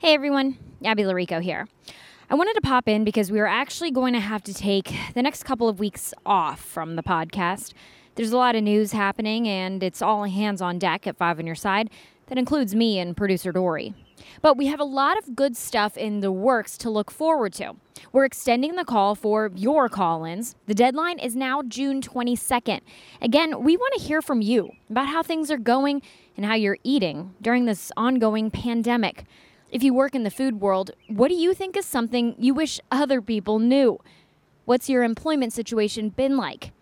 Hey everyone, Abby Llorico here. I wanted to pop in because we are actually going to have to take the next couple of weeks off from the podcast. There's a lot of news happening, and it's all hands on deck at Five on Your Side. That includes me and producer Dory. But we have a lot of good stuff in the works to look forward to. We're extending the call for your call ins. The deadline is now June 22nd. Again, we want to hear from you about how things are going and how you're eating during this ongoing pandemic. If you work in the food world, what do you think is something you wish other people knew? What's your employment situation been like?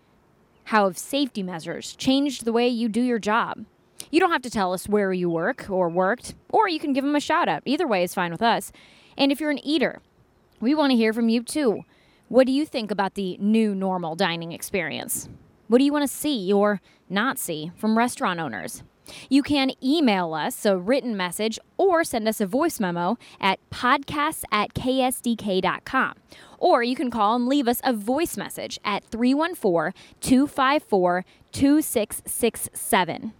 How have safety measures changed the way you do your job? You don't have to tell us where you work or worked, or you can give them a shout out. Either way is fine with us. And if you're an eater, we want to hear from you too. What do you think about the new normal dining experience? What do you want to see or not see from restaurant owners? You can email us a written message or send us a voice memo at podcasts at ksdk.com. Or you can call and leave us a voice message at 314 254 2667.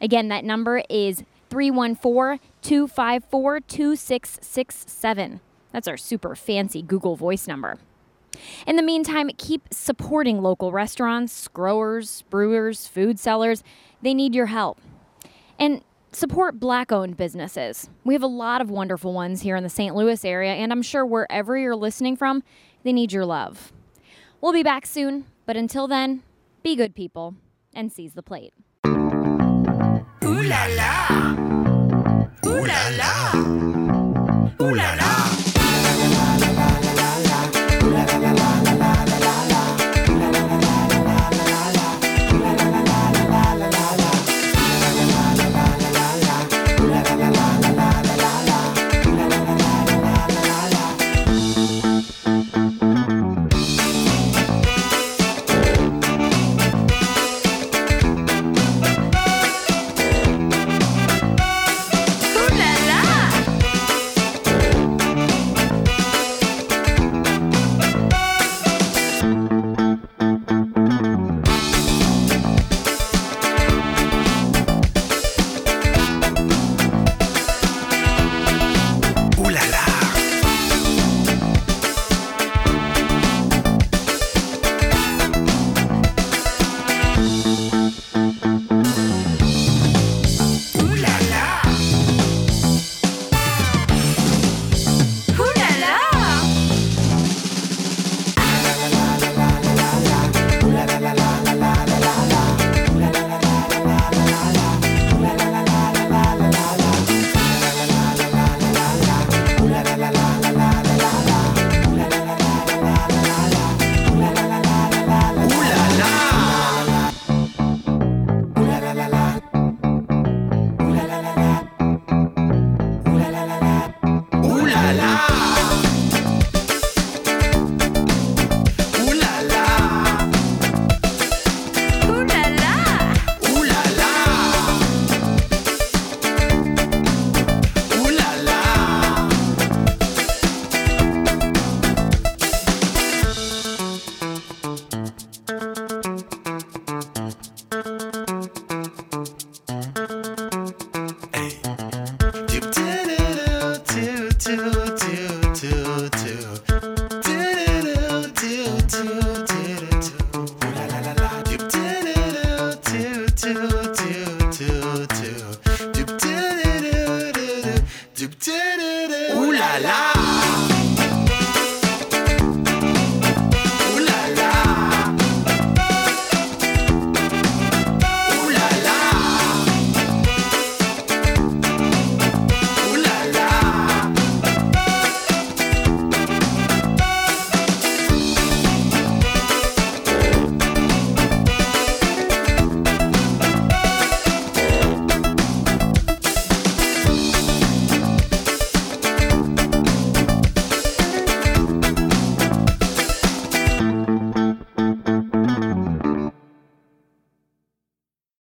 Again, that number is 314 254 2667. That's our super fancy Google Voice number. In the meantime, keep supporting local restaurants, growers, brewers, food sellers. They need your help. And support black owned businesses. We have a lot of wonderful ones here in the St. Louis area, and I'm sure wherever you're listening from, they need your love. We'll be back soon, but until then, be good people and seize the plate. Ooh la la. Bye.